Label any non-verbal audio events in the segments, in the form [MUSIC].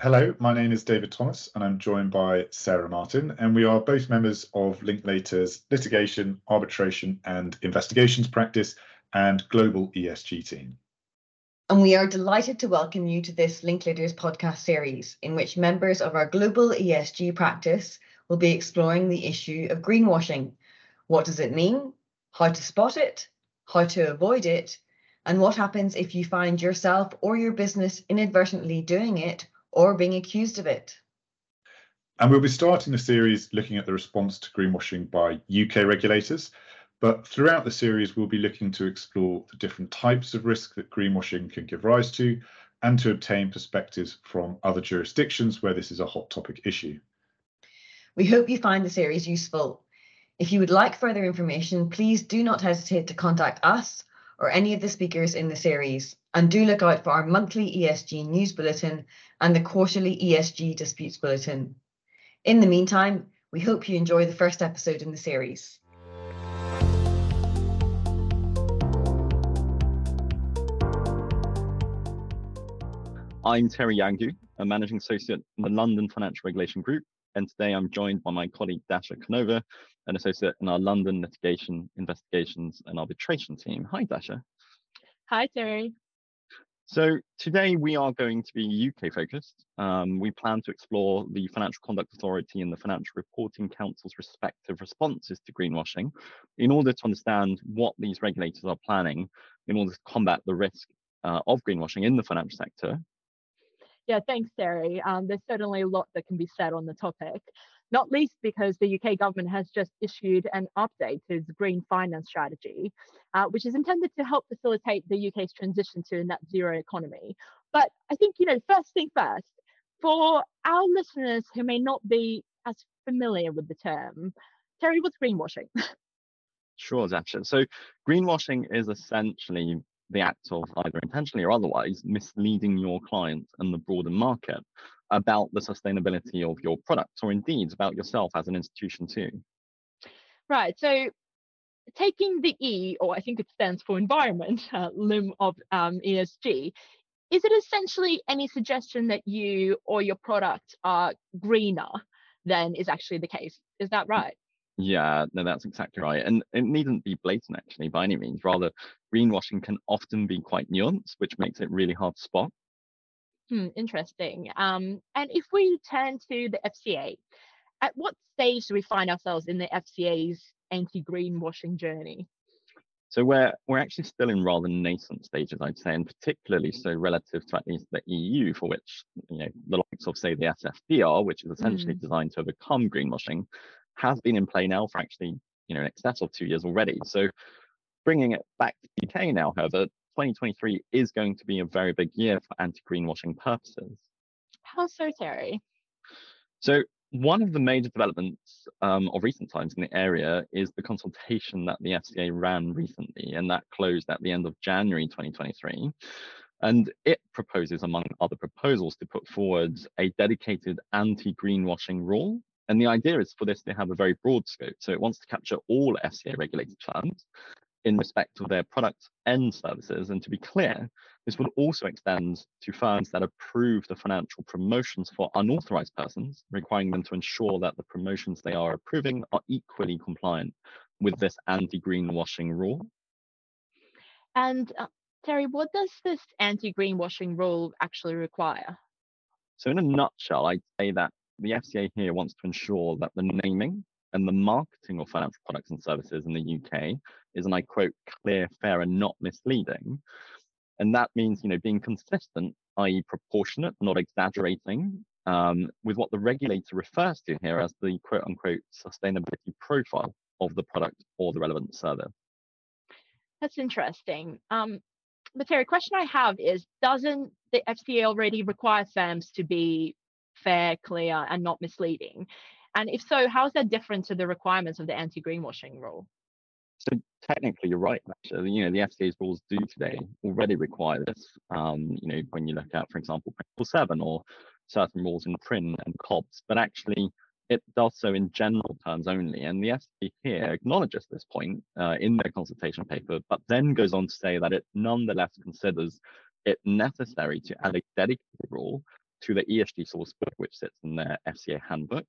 Hello, my name is David Thomas, and I'm joined by Sarah Martin, and we are both members of Linklater's litigation, arbitration, and investigations practice and global ESG team. And we are delighted to welcome you to this Linklater's podcast series, in which members of our global ESG practice will be exploring the issue of greenwashing. What does it mean? How to spot it? How to avoid it? And what happens if you find yourself or your business inadvertently doing it or being accused of it. And we'll be starting the series looking at the response to greenwashing by UK regulators. But throughout the series, we'll be looking to explore the different types of risk that greenwashing can give rise to and to obtain perspectives from other jurisdictions where this is a hot topic issue. We hope you find the series useful. If you would like further information, please do not hesitate to contact us or any of the speakers in the series. And do look out for our monthly ESG news bulletin and the quarterly ESG disputes bulletin. In the meantime, we hope you enjoy the first episode in the series. I'm Terry Yiangou, a managing associate in the London Financial Regulation Group, and today I'm joined by my colleague Dasha Konnova, an associate in our London Litigation, Investigations and Arbitration team. Hi, Dasha. Hi, Terry. So today we are going to be UK focused. Um, we plan to explore the Financial Conduct Authority and the Financial Reporting Council's respective responses to greenwashing in order to understand what these regulators are planning in order to combat the risk uh, of greenwashing in the financial sector. Yeah, thanks, Terry. Um, there's certainly a lot that can be said on the topic not least because the UK government has just issued an update to its green finance strategy, uh, which is intended to help facilitate the UK's transition to a net zero economy. But I think, you know, first thing first, for our listeners who may not be as familiar with the term, Terry, what's greenwashing? [LAUGHS] Sure, Dasha. So greenwashing is essentially the act of either intentionally or otherwise misleading your clients and the broader market about the sustainability of your products or indeed about yourself as an institution too. Right. So taking the E, or I think it stands for environment, uh, limb of um, ESG, is it essentially any suggestion that you or your product are greener than is actually the case? Is that right? Yeah, no, that's exactly right. And it needn't be blatant actually by any means. Rather, greenwashing can often be quite nuanced, which makes it really hard to spot. Hmm, interesting. Um, and if we turn to the FCA, at what stage do we find ourselves in the FCA's anti-greenwashing journey? So we're we're actually still in rather nascent stages, I'd say, and particularly so relative to at least the EU, for which you know the likes of say the SFDR, which is essentially mm. designed to overcome greenwashing, has been in play now for actually you know in excess of two years already. So bringing it back to the UK now, however, 2023 is going to be a very big year for anti-greenwashing purposes. How so, Terry? So one of the major developments um, of recent times in the area is the consultation that the FCA ran recently, and that closed at the end of January 2023. And it proposes, among other proposals, to put forward a dedicated anti greenwashing rule. And the idea is for this to have a very broad scope. So it wants to capture all FCA regulated firms in respect of their products and services. And to be clear, this would also extend to firms that approve the financial promotions for unauthorized persons, requiring them to ensure that the promotions they are approving are equally compliant with this anti-greenwashing rule. And uh, Terry, what does this anti-greenwashing rule actually require? So in a nutshell, I'd say that the FCA here wants to ensure that the naming and the marketing of financial products and services in the UK is, and I quote, clear, fair, and not misleading. And that means, you know, being consistent, i.e., proportionate, not exaggerating, um, with what the regulator refers to here as the quote unquote sustainability profile of the product or the relevant service. That's interesting. Um, but Terry, question I have is, doesn't the FCA already require firms to be fair, clear, and not misleading? And if so, how is that different to the requirements of the anti-greenwashing rule? So technically, you're right. Actually, you know, the FCA's rules do today already require this. Um, you know, when you look at, for example, Principle Seven or certain rules in PRIN and COBS, but actually it does so in general terms only. And the FCA here acknowledges this point uh, in their consultation paper, but then goes on to say that it nonetheless considers it necessary to add a dedicated rule to the ESG sourcebook, which sits in their FCA handbook,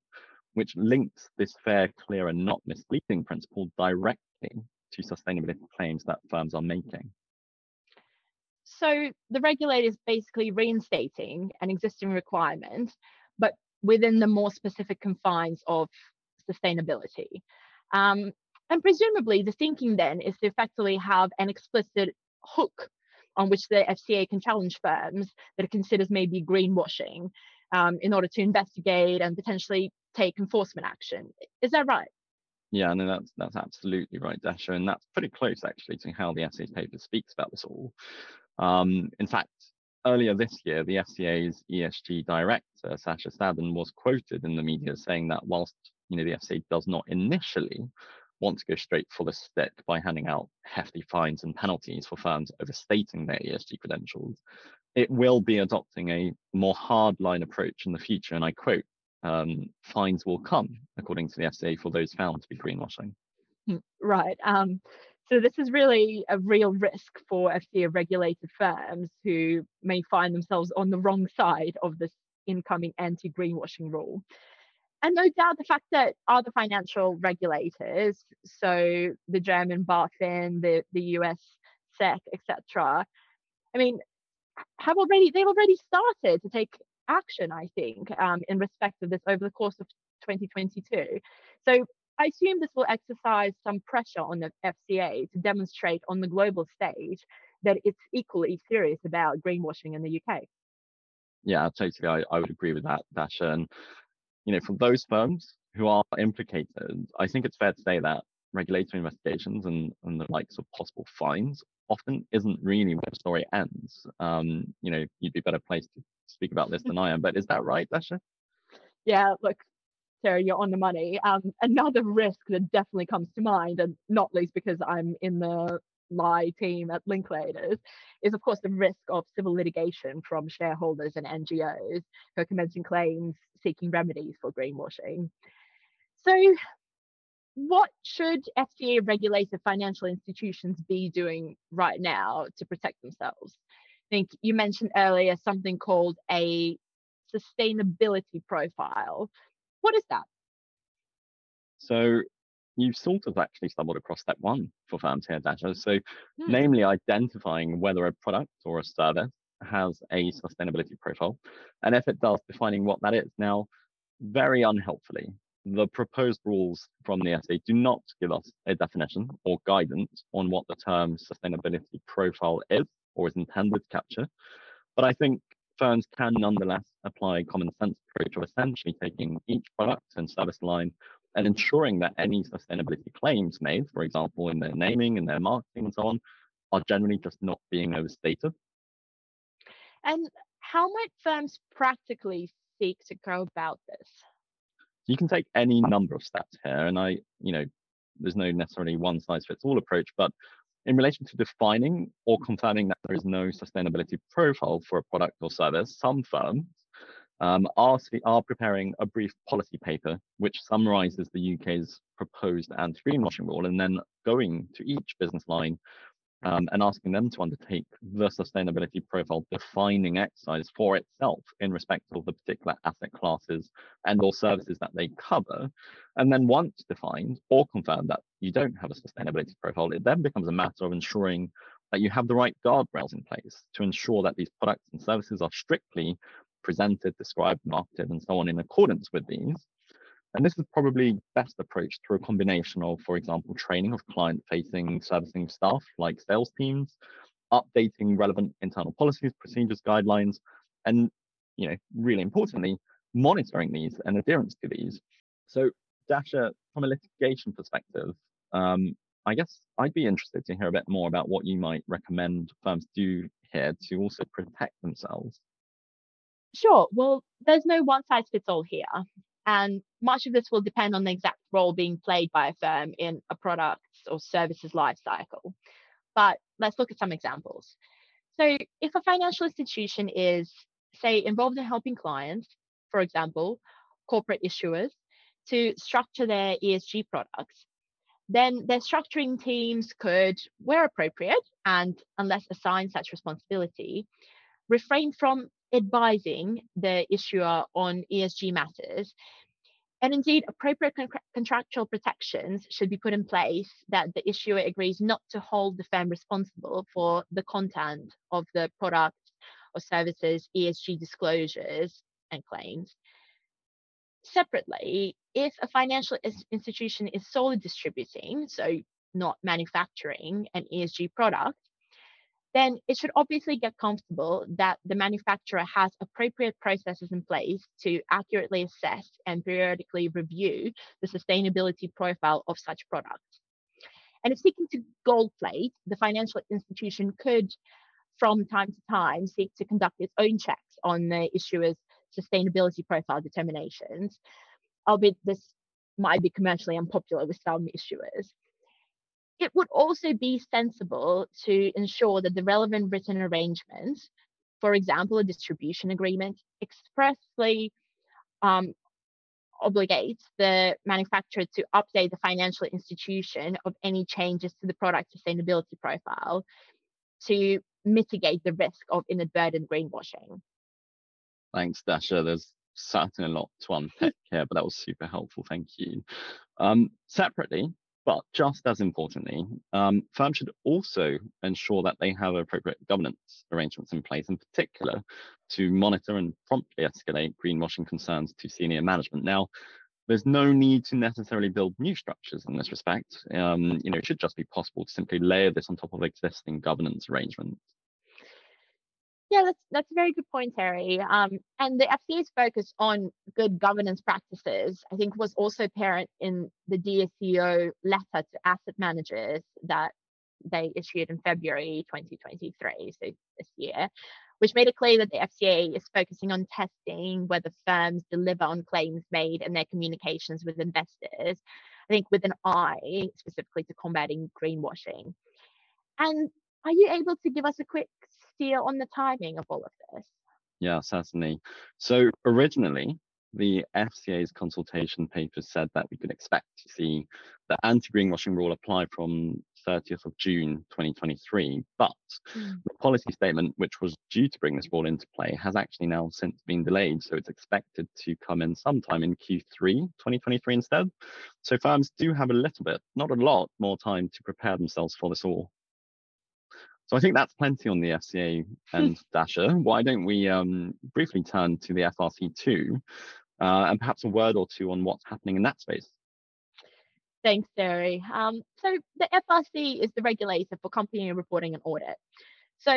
which links this fair, clear, and not misleading principle directly to sustainability claims that firms are making. So the regulator is basically reinstating an existing requirement, but within the more specific confines of sustainability. Um, and presumably, the thinking then is to effectively have an explicit hook on which the FCA can challenge firms that it considers maybe greenwashing um, in order to investigate and potentially take enforcement action. Is that right? Yeah, no, that's that's absolutely right, Dasha, and that's pretty close actually to how the FCA's paper speaks about this all. Um, in fact, earlier this year, the FCA's ESG director, Sacha Sadan, was quoted in the media saying that whilst you know the FCA does not initially want to go straight for the stick by handing out hefty fines and penalties for firms overstating their ESG credentials, it will be adopting a more hardline approach in the future. And I quote, um, fines will come, according to the FCA, for those found to be greenwashing. Hmm, right. Um, so this is really a real risk for FCA regulated firms who may find themselves on the wrong side of this incoming anti-greenwashing rule. And no doubt the fact that other financial regulators, so the German BaFin, the, the US SEC, etc., I mean, have already they've already started to take action, I think, um, in respect of this over the course of 2022. So I assume this will exercise some pressure on the FCA to demonstrate on the global stage that it's equally serious about greenwashing in the UK. Yeah, totally. I, I would agree with that, Dasha. And, you know, for those firms who are implicated, I think it's fair to say that regulatory investigations and, and the likes of possible fines often isn't really where the story ends. Um, you know, you'd be better placed to speak about this than I am, but is that right, Dasha? Yeah, look, Sarah, you're on the money. Um, another risk that definitely comes to mind, and not least because I'm in the lie team at Linklaters, is of course the risk of civil litigation from shareholders and NGOs who are commencing claims seeking remedies for greenwashing. So what should FCA regulated financial institutions be doing right now to protect themselves? I think you mentioned earlier something called a sustainability profile. What is that? So you've sort of actually stumbled across step one for firms here, Dasha. So Hmm. namely identifying whether a product or a service has a sustainability profile. And if it does, defining what that is. Now, very unhelpfully, the proposed rules from the FCA do not give us a definition or guidance on what the term sustainability profile is or is intended to capture. But I think firms can nonetheless apply a common sense approach of essentially taking each product and service line and ensuring that any sustainability claims made, for example, in their naming and their marketing and so on, are generally just not being overstated. And how might firms practically seek to go about this? You can take any number of steps here and i you know there's no necessarily one size fits all approach but in relation to defining or confirming that there is no sustainability profile for a product or service some firms um, are, are preparing a brief policy paper which summarizes the uk's proposed anti-greenwashing rule and then going to each business line um, and asking them to undertake the sustainability profile defining exercise for itself in respect of the particular asset classes and or services that they cover. And then once defined or confirmed that you don't have a sustainability profile, it then becomes a matter of ensuring that you have the right guardrails in place to ensure that these products and services are strictly presented, described, marketed, and so on in accordance with these. And this is probably best approached through a combination of, for example, training of client-facing servicing staff like sales teams, updating relevant internal policies, procedures, guidelines, and you know, really importantly, monitoring these and adherence to these. So, Dasha, from a litigation perspective, um, I guess I'd be interested to hear a bit more about what you might recommend firms do here to also protect themselves. Sure. Well, there's no one size fits all here. And much of this will depend on the exact role being played by a firm in a product or services life cycle. But let's look at some examples. So, if a financial institution is, say, involved in helping clients, for example, corporate issuers, to structure their ESG products, then their structuring teams could, where appropriate, and unless assigned such responsibility, refrain from advising the issuer on ESG matters. And indeed, appropriate con- contractual protections should be put in place that the issuer agrees not to hold the firm responsible for the content of the product or services ESG disclosures and claims. Separately, if a financial institution is solely distributing, so not manufacturing an ESG product, then it should obviously get comfortable that the manufacturer has appropriate processes in place to accurately assess and periodically review the sustainability profile of such products. And if seeking to gold plate, the financial institution could, from time to time, seek to conduct its own checks on the issuer's sustainability profile determinations, albeit this might be commercially unpopular with some issuers it would also be sensible to ensure that the relevant written arrangements, for example, a distribution agreement, expressly um, obligates the manufacturer to update the financial institution of any changes to the product sustainability profile to mitigate the risk of inadvertent greenwashing. Thanks, Dasha. There's certainly a lot to unpack [LAUGHS] here, but that was super helpful. Thank you. Um, separately, but just as importantly, um, firms should also ensure that they have appropriate governance arrangements in place, in particular, to monitor and promptly escalate greenwashing concerns to senior management. Now, there's no need to necessarily build new structures in this respect. Um, you know, it should just be possible to simply layer this on top of existing governance arrangements. Yeah, that's that's a very good point, Terry. Um, and the FCA's focus on good governance practices, I think, was also apparent in the Dear CEO letter to asset managers that they issued in February 2023, so this year, which made it clear that the FCA is focusing on testing whether firms deliver on claims made in their communications with investors. I think with an eye specifically to combating greenwashing. And are you able to give us a quick steer on the timing of all of this? Yeah, certainly. So originally, the FCA's consultation paper said that we could expect to see the anti-greenwashing rule apply from 30th of June 2023, but mm. the policy statement, which was due to bring this rule into play, has actually now since been delayed. So it's expected to come in sometime in Q3 2023 instead. So firms do have a little bit, not a lot, more time to prepare themselves for this all. So I think that's plenty on the FCA and [LAUGHS] Dasha. Why don't we um, briefly turn to the FRC too, uh, and perhaps a word or two on what's happening in that space? Thanks, Terry. Um, so the FRC is the regulator for company reporting and audit. So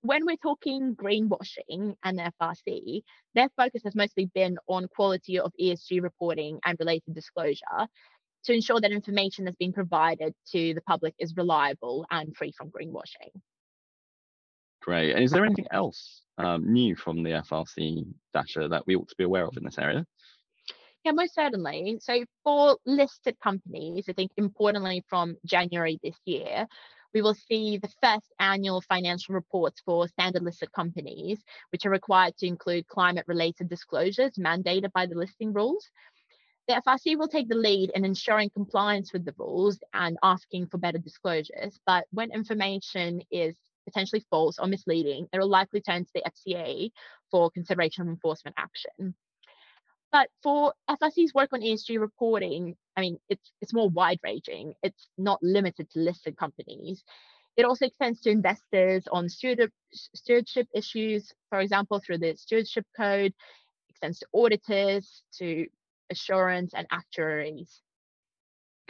when we're talking greenwashing and the FRC, their focus has mostly been on quality of ESG reporting and related disclosure to ensure that information that's being provided to the public is reliable and free from greenwashing. Great. And is there anything else um, new from the FRC Dasha that we ought to be aware of in this area? Yeah, most certainly. So for listed companies, I think importantly from January this year, we will see the first annual financial reports for standard listed companies, which are required to include climate related disclosures mandated by the listing rules. The FRC will take the lead in ensuring compliance with the rules and asking for better disclosures. But when information is potentially false or misleading, it will likely turn to the FCA for consideration of enforcement action. But for FRC's work on ESG reporting, I mean, it's it's more wide-ranging. It's not limited to listed companies. It also extends to investors on stewardship issues, for example, through the stewardship code, extends to auditors, to assurance and actuaries.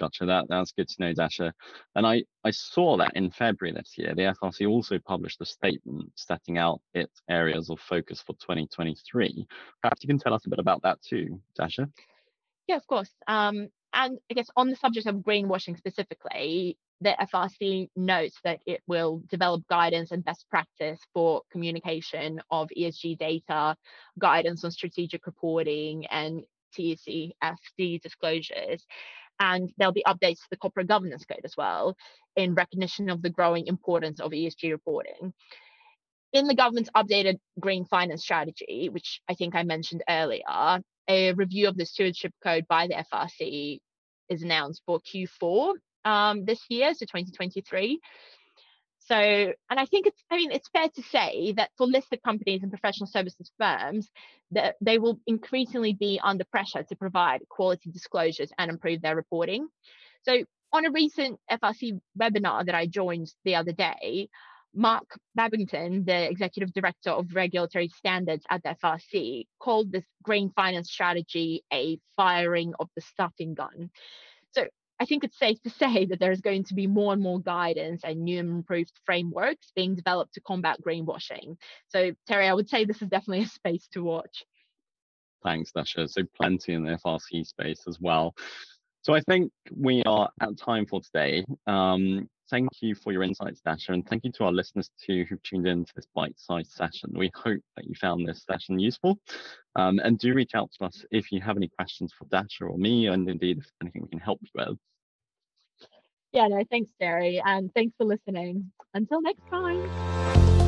Gotcha. That that's good to know, Dasha. And I I saw that in February this year, the FRC also published a statement setting out its areas of focus for 2023. Perhaps you can tell us a bit about that too, Dasha. Yeah, of course. Um, and I guess on the subject of greenwashing specifically, the FRC notes that it will develop guidance and best practice for communication of ESG data, guidance on strategic reporting, and TCFD disclosures and there'll be updates to the corporate governance code as well in recognition of the growing importance of ESG reporting. In the government's updated green finance strategy, which I think I mentioned earlier, a review of the stewardship code by the FRC is announced for Q4 um, this year, so 2023. So, and I think it's, I mean, it's fair to say that for listed companies and professional services firms, that they will increasingly be under pressure to provide quality disclosures and improve their reporting. So, on a recent FRC webinar that I joined the other day, Mark Babington, the executive director of regulatory standards at the FRC, called this green finance strategy a firing of the stuffing gun. So I think it's safe to say that there's going to be more and more guidance and new and improved frameworks being developed to combat greenwashing. So Terry, I would say this is definitely a space to watch. Thanks, Dasha. So plenty in the FRC space as well. So I think we are at time for today. Um, thank you for your insights, Dasha, and thank you to our listeners too who've tuned in to this bite-sized session. We hope that you found this session useful. Um, and do reach out to us if you have any questions for Dasha or me, and indeed if anything we can help you with. Yeah, no, thanks, Terry, and thanks for listening. Until next time.